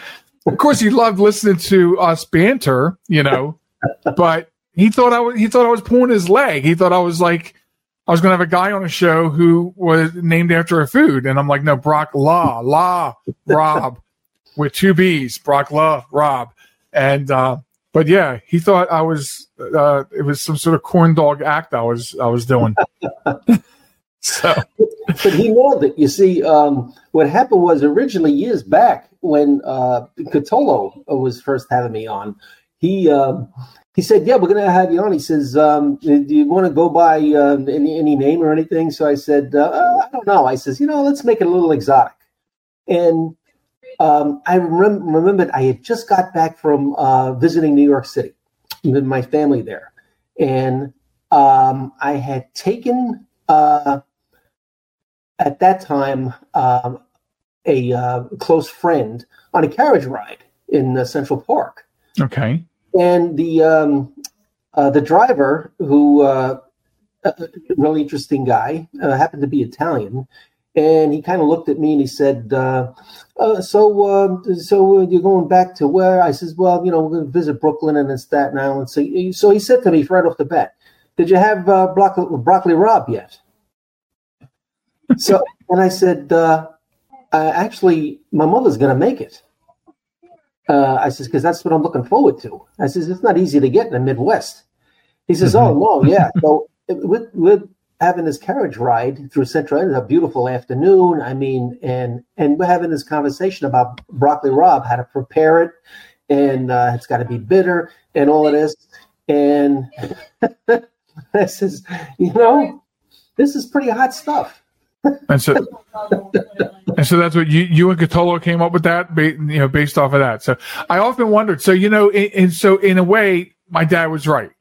of course, he loved listening to us banter, you know, but he thought I was, he thought I was pulling his leg. He thought I was like, I was going to have a guy on a show who was named after a food. And I'm like, no, Brock La, La, Rob with two B's, Brock La, Rob. And, uh, but yeah, he thought I was, uh, it was some sort of corn dog act I was, I was doing. so, but he nailed it. You see, um, what happened was originally years back when uh, Catolo was first having me on, he um, he said, "Yeah, we're going to have you on." He says, um, "Do you want to go by uh, any any name or anything?" So I said, uh, "I don't know." I says, "You know, let's make it a little exotic." And um, I rem- remembered I had just got back from uh, visiting New York City with my family there, and um, I had taken. Uh, at that time um, a uh, close friend on a carriage ride in uh, Central Park, okay. And the um, uh, the driver, who uh, a really interesting guy, uh, happened to be Italian, and he kind of looked at me and he said, uh, uh, "So, uh, so you're going back to where?" I says, "Well, you know, we're going to visit Brooklyn and then Staten Island." So, so he said to me right off the bat, "Did you have uh, broccoli, broccoli Rob yet?" so, and I said, uh, uh, "Actually, my mother's going to make it." Uh, I says, because that's what I'm looking forward to. I says, it's not easy to get in the Midwest. He says, oh, no, yeah. So with, with having this carriage ride through Central, it's a beautiful afternoon. I mean, and and we're having this conversation about broccoli Rob, how to prepare it, and uh, it's got to be bitter and all of this. And I says, you know, this is pretty hot stuff. And so, and so that's what you, you and Catolo came up with that, you know, based off of that. So I often wondered. So you know, in, and so in a way, my dad was right.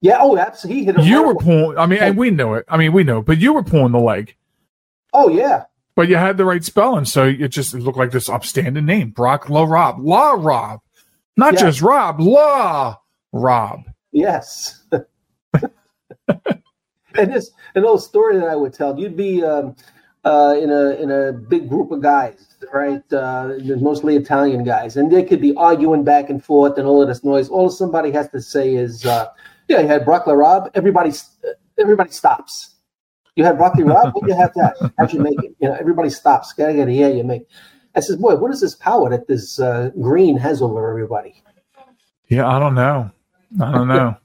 Yeah, oh, absolutely. He hit You were pulling. I mean, and oh. we know it. I mean, we know, it, but you were pulling the leg. Oh, yeah. But you had the right spelling, so it just looked like this upstanding name, Brock La Rob, La Rob, not Yeah. just Rob, La Rob. Yes. and this an old story that I would tell. You'd be um, uh, in a in a big group of guys, right? Uh, mostly Italian guys, and they could be arguing back and forth and all of this noise. All somebody has to say is, uh, "Yeah, you had broccoli Rob." Everybody, everybody stops. You had broccoli Rob. What do you have that? How'd you make it? You know, everybody stops. Gotta get a yeah, you make. I says, boy, what is this power that this uh, green has over everybody? Yeah, I don't know. I don't know.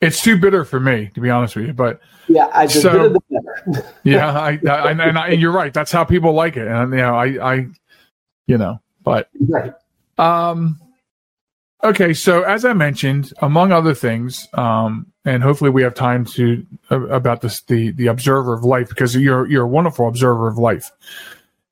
It's too bitter for me, to be honest with you. But Yeah, I So- bitter the better. yeah, I, I and, I, and you're right. That's how people like it, and you know, I, I, you know, but right. um, okay. So as I mentioned, among other things, um, and hopefully we have time to uh, about this the the observer of life because you're you're a wonderful observer of life,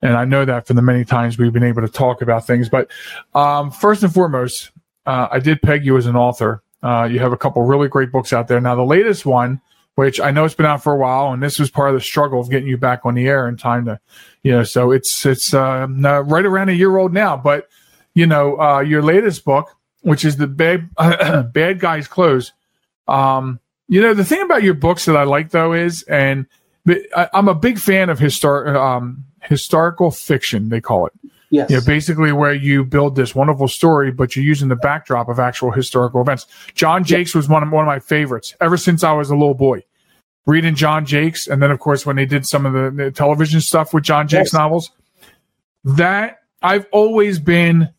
and I know that from the many times we've been able to talk about things. But um, first and foremost, uh, I did peg you as an author. Uh, you have a couple really great books out there. Now the latest one. Which I know it's been out for a while, and this was part of the struggle of getting you back on the air in time to, you know. So it's it's um, uh, right around a year old now. But you know, uh, your latest book, which is the bad bad guys clothes. Um, you know, the thing about your books that I like though is, and I, I'm a big fan of histor- um, historical fiction. They call it. Yes. You know, basically where you build this wonderful story, but you're using the backdrop of actual historical events. John Jakes was one of one of my favorites ever since I was a little boy. Reading John Jakes, and then of course when they did some of the, the television stuff with John Jakes Yes. novels, that I've always been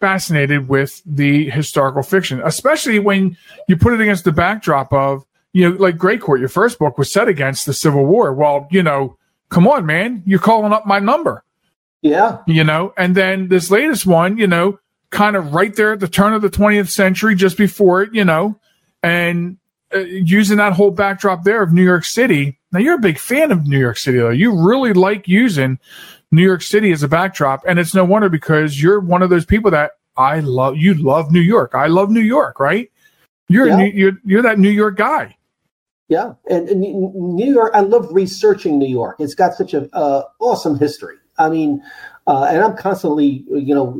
fascinated with the historical fiction, especially when you put it against the backdrop of, you know, like Grey Court, your first book was set against the Civil War. Well, you know, come on, man, you're calling up my number, Yeah. you know, and then this latest one, you know, kind of right there at the turn of the 20th century, just before it, you know, and uh, using that whole backdrop there of New York City. Now, you're a big fan of New York City, though. You really like using New York City as a backdrop, and it's no wonder because you're one of those people that I love. You love New York. I love New York, right? You're Yeah. New, you're you're that New York guy. Yeah, and, and New York. I love researching New York. It's got such a uh, awesome history. I mean, uh, and I'm constantly, you know,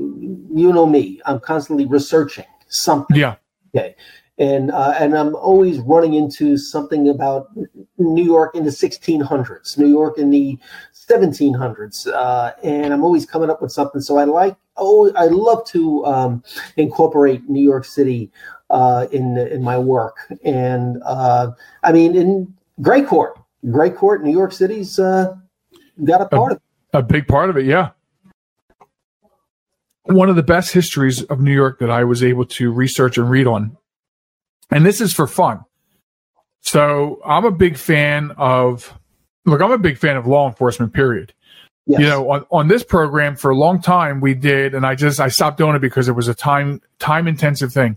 you know me. I'm constantly researching something. Yeah, Okay, and uh, and I'm always running into something about New York in the 1600s, New York in the 1700s, uh, and I'm always coming up with something. So I like, oh, I love to um, incorporate New York City uh, in in my work, and uh, I mean in Grey Court, Grey Court, New York City's uh, got a part of it. A big part of it. Yeah. One of the best histories of New York that I was able to research and read on. And this is for fun. So I'm a big fan of, look, I'm a big fan of law enforcement, period. Yes. You know, on, on this program for a long time we did, and I just I stopped doing it because it was a time time intensive thing.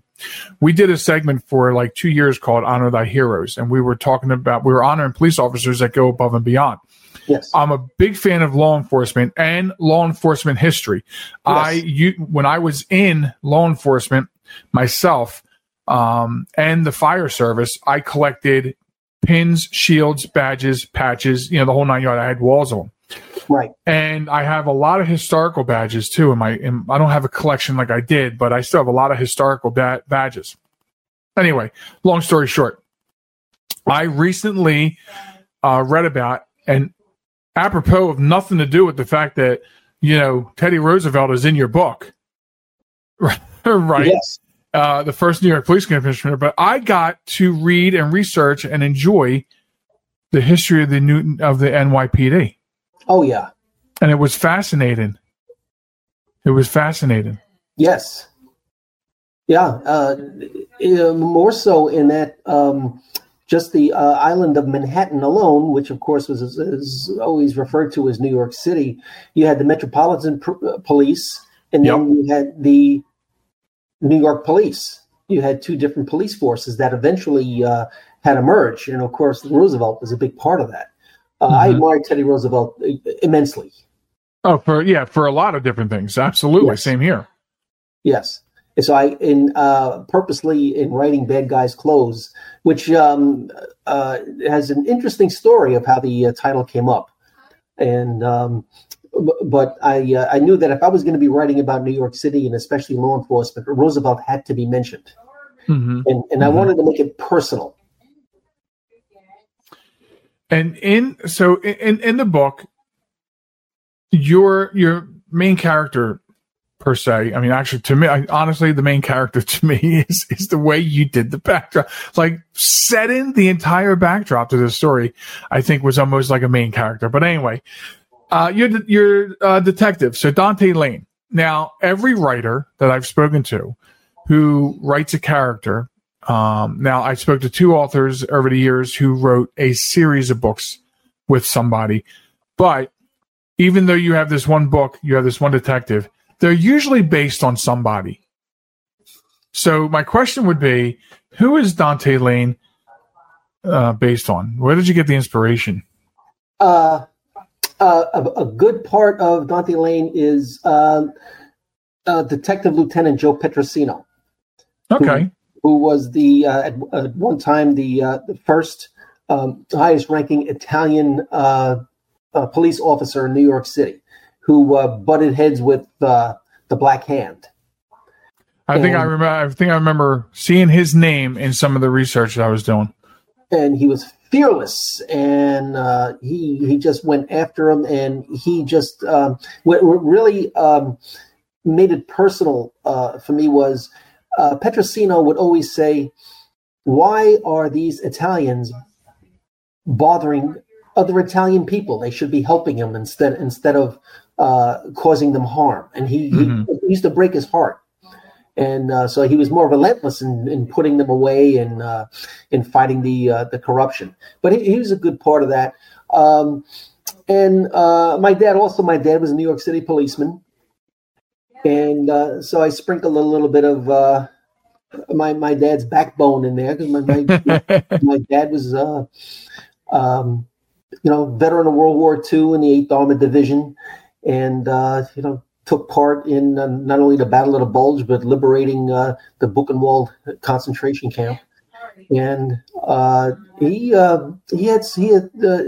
We did a segment for like two years called Honor Thy Heroes, and we were talking about we were honoring police officers that go above and beyond. Yes, I'm a big fan of law enforcement and law enforcement history. I you when I was in law enforcement myself um, and the fire service, I collected pins, shields, badges, patches, you know, the whole nine yard. I had walls on. right. And I have a lot of historical badges too. In my, in, I don't have a collection like I did, but I still have a lot of historical ba- badges. Anyway, long story short, I recently uh, read about and apropos of nothing to do with the fact that you know Teddy Roosevelt is in your book, right? Yes. uh, the first New York Police Commissioner, but I got to read and research and enjoy the history of the Newton of the NYPD, Oh yeah. and it was fascinating. It was fascinating. Yes. Yeah. Uh, more so in that um, just the uh, island of Manhattan alone, which of course was is, is always referred to as New York City, you had the Metropolitan Pr- uh, Police, and then you had the New York Police. You had two different police forces that eventually uh, had emerged, and of course Roosevelt was a big part of that. Uh, I Mhm. admired Teddy Roosevelt uh, immensely. Oh, for yeah, for a lot of different things. Absolutely, Yes. same here. Yes. And so I, in uh, purposely in writing "Bad Guys Clothes," which um, uh, has an interesting story of how the uh, title came up, and um, b- but I uh, I knew that if I was going to be writing about New York City and especially law enforcement, Roosevelt had to be mentioned, hmm and and I Mhm. wanted to make it personal. And in so in in the book, your your main character per se. I mean, actually, to me, I, honestly, the main character to me is is the way you did the backdrop, like setting the entire backdrop to the story. I think was almost like a main character. But anyway, uh, you're you're a detective, so Dante Lane. Now, every writer that I've spoken to who writes a character Um, now, I spoke to two authors over the years who wrote a series of books with somebody, but even though you have this one book, you have this one detective, they're usually based on somebody. So my question would be, who is Dante Lane uh, based on? Where did you get the inspiration? Uh, uh, a, a, good part of Dante Lane is uh, uh, Detective Lieutenant Joe Petrosino. Okay. Who, who was the uh, at, at, one time the the first um, highest ranking Italian police officer in New York City, who butted heads with the Black Hand. I and, think I remember. I think I remember seeing his name in some of the research that I was doing. And he was fearless, and uh, he he just went after him, and he just um, what really um, made it personal uh, for me was uh, Petrosino would always say, "Why are these Italians bothering other Italian people? They should be helping them instead instead of uh, causing them harm." And he, mm-hmm. he used to break his heart and uh, so he was more relentless in, in putting them away and uh, in fighting the uh, the corruption. But he, he, was a good part of that. Um, and uh, my dad also, my dad was a New York City policeman, and uh, so I sprinkled a little bit of uh, my my dad's backbone in there because my my, my, dad was. Um, you know, veteran of World War II in the Eighth Armored Division, and you know, took part in uh, not only the Battle of the Bulge, but liberating uh, the Buchenwald concentration camp. And uh, he uh, he had he had uh,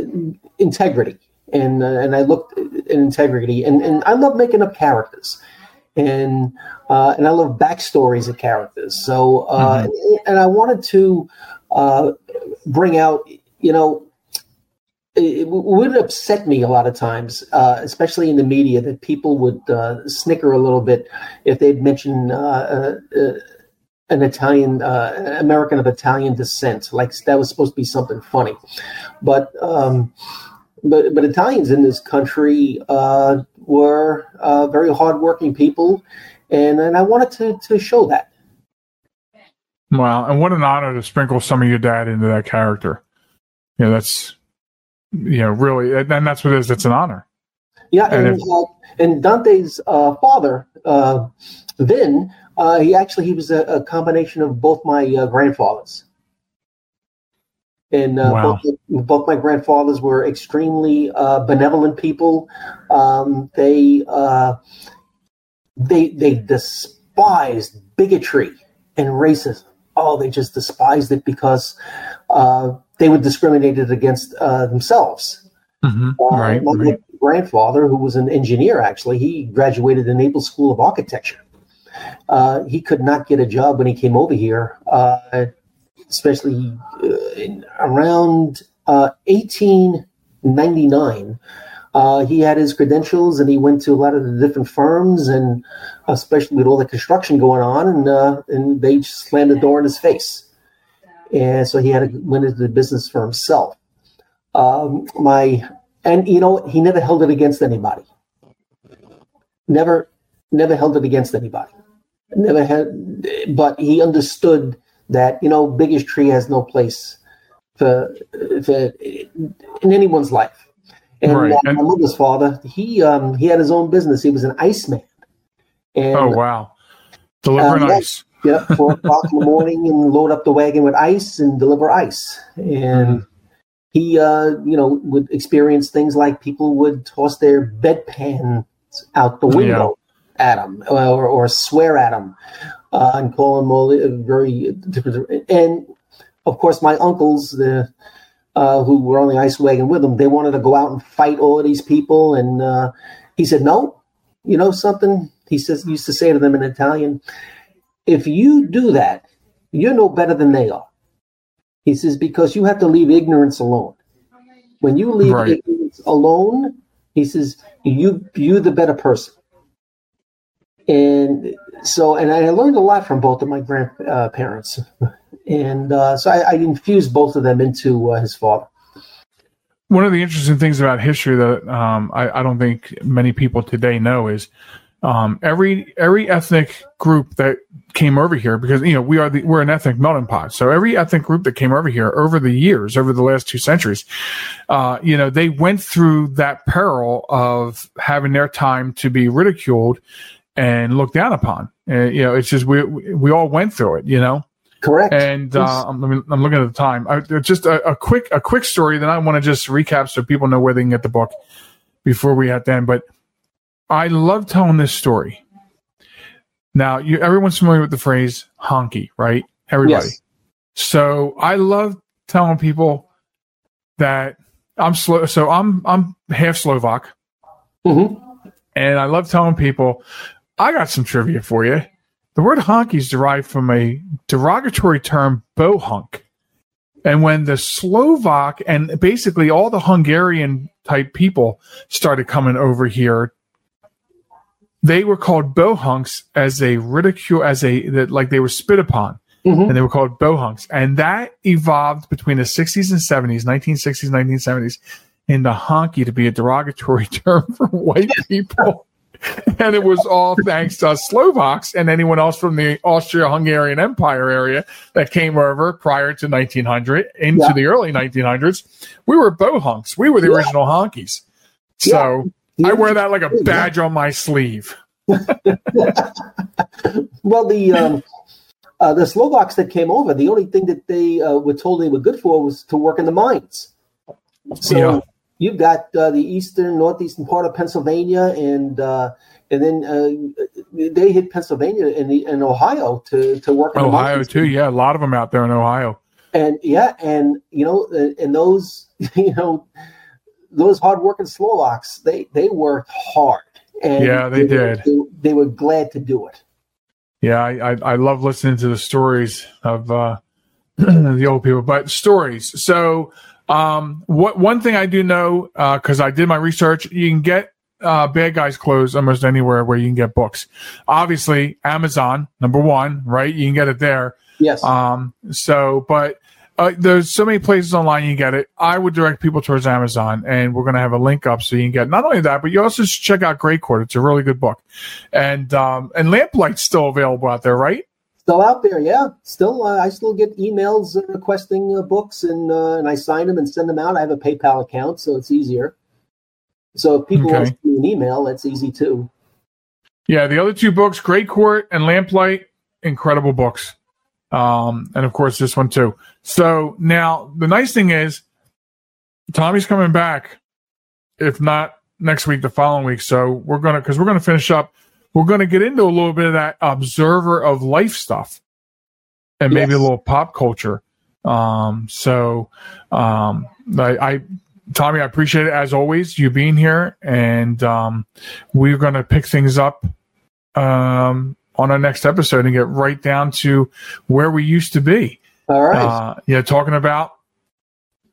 integrity, and uh, and I looked at integrity, and, and I love making up characters, and and I love backstories of characters. So mm-hmm. and I wanted to bring out, you know, it would upset me a lot of times, uh, especially in the media, that people would uh, snicker a little bit if they'd mention uh, uh, uh an Italian uh, American of Italian descent, like that was supposed to be something funny. But um, but but Italians in this country were very hardworking people, and and I wanted to to show that. Wow, and what an honor to sprinkle some of your dad into that character. Yeah, that's you know, really, and that's what it is. It's an honor. Yeah, and, and, if, uh, and Dante's uh, father, uh, Vin, uh, he actually he was a, a, combination of both my uh, grandfathers. And uh, wow. both, both, my grandfathers were extremely benevolent people. Um, they they they despised bigotry and racism. Oh, they just despised it because they were discriminated against uh, themselves. Mm-hmm. Uh, right, my right. grandfather, who was an engineer, actually, he graduated the Naples School of Architecture. Uh, he could not get a job when he came over here, uh, especially uh, in, around 1899. Uh, he had his credentials and he went to a lot of the different firms and especially with all the construction going on and uh, and they slammed the door in his face and so he had to went into the business for himself. Um, my and you know he never held it against anybody. Never, never held it against anybody. Never had, but he understood that you know biggest tree has no place for, for in anyone's life. And, right. uh, my mother's father, he um, he had his own business. He was an iceman. And, oh wow! Delivering um, ice get up four o'clock in the morning and load up the wagon with ice and deliver ice. And mm-hmm. he, uh, you know, would experience things like people would toss their bedpans out the window yeah. at him or, or swear at him uh, and call him all very different. And of course, my uncles, the uh, who were on the ice wagon with him, they wanted to go out and fight all of these people. And uh, he said, no, you know something? He says, used to say to them in Italian, if you do that, you're no better than they are. He says, because you have to leave ignorance alone. When you leave right. ignorance alone, he says, you you the better person. And so, and I learned a lot from both of my grandparents. Uh, and uh, so I, I, infused both of them into uh, his father. One of the interesting things about history that um, I, I, don't think many people today know is um, every every ethnic group that came over here because you know we are the, we're an ethnic melting pot. So every ethnic group that came over here over the years, over the last two centuries, uh, you know, they went through that peril of having their time to be ridiculed and looked down upon. And, you know, it's just we we all went through it. You know. Correct. And uh, I'm, I'm looking at the time. I, just a, a, quick a quick story. Then I want to just recap so people know where they can get the book before we have to end. But I love telling this story. Now, you everyone's familiar with the phrase honky, right? Everybody. Yes. So I love telling people that I'm slow. So I'm I'm half Slovak, mm-hmm. and I love telling people I got some trivia for you. The word honky is derived from a derogatory term, bohunk. And when the Slovak and basically all the Hungarian type people started coming over here they were called bohunks as a ridicule, as a that like they were spit upon, mm-hmm. and they were called bohunks, and that evolved between the 60s and 70s, 1960s, 1970s, into honky to be a derogatory term for white people. and it was all thanks to Slovaks and anyone else from the Austria-Hungarian Empire area that came over prior to 1900 into yeah. the early 1900s. We were bohunks. We were the yeah. original honkies. So I wear that like a badge on my sleeve. well, the um, uh, the Slovaks that came over, the only thing that they uh, were told they were good for was to work in the mines. So yeah. you've got uh, the eastern, northeastern part of Pennsylvania, and uh, and then uh, they hit Pennsylvania and, and Ohio to to work. in Ohio too, yeah, a lot of them out there in Ohio. And yeah, and you know, and those you know those hardworking Slovaks, they they worked hard. And yeah, they, they did. They, they, were glad to do it. Yeah, I, I, I love listening to the stories of uh, the old people, but stories. So, um, what one thing I do know because uh, I did my research, you can get uh, bad guys clothes almost anywhere where you can get books. Obviously, Amazon number one, right? You can get it there. Yes. Um. So, but uh, there's so many places online you can get it. I would direct people towards Amazon, and we're going to have a link up so you can get not only that, but you also should check out Grey Court. It's a really good book, and um, and Lamplight's still available out there, right? Still out there, yeah. Still, uh, I still get emails requesting uh, books, and uh, and I sign them and send them out. I have a PayPal account, so it's easier. So if people okay. want to send an email, that's easy too. Yeah, the other two books, Grey Court and Lamplight, incredible books. Um, and of course this one too. So now the nice thing is Tommy's coming back, if not next week, the following week. So we're gonna because we're gonna finish up. We're gonna get into a little bit of that observer of life stuff, and maybe yes. a little pop culture. Um, so um, I, I Tommy, I appreciate it as always, you being here, and um, we're going to pick things up um, on our next episode and get right down to where we used to be. All right. Uh, yeah, talking about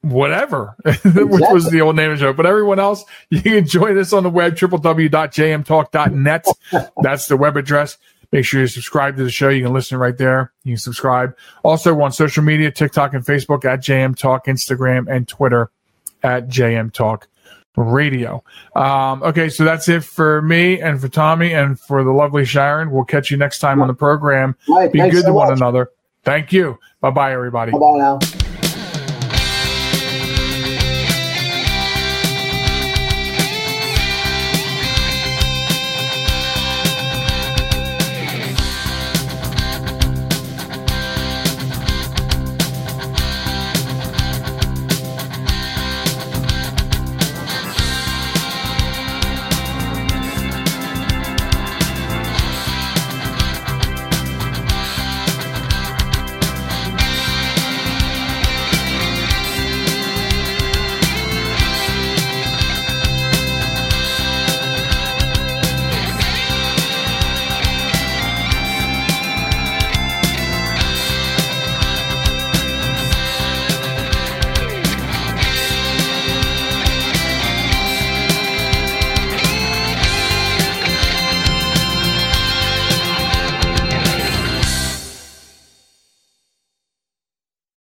whatever, exactly. which was the old name of the show. But everyone else, you can join us on the web, www.jmtalk.net. That's the web address. Make sure you subscribe to the show. You can listen right there. You can subscribe. Also on social media, TikTok and Facebook at JM Talk, Instagram and Twitter at JM Talk radio. Um, okay, so that's it for me and for Tommy and for the lovely Sharen. We'll catch you next time on the program. Right, Be good so to one another. Thank you. Bye bye, everybody. Bye bye now.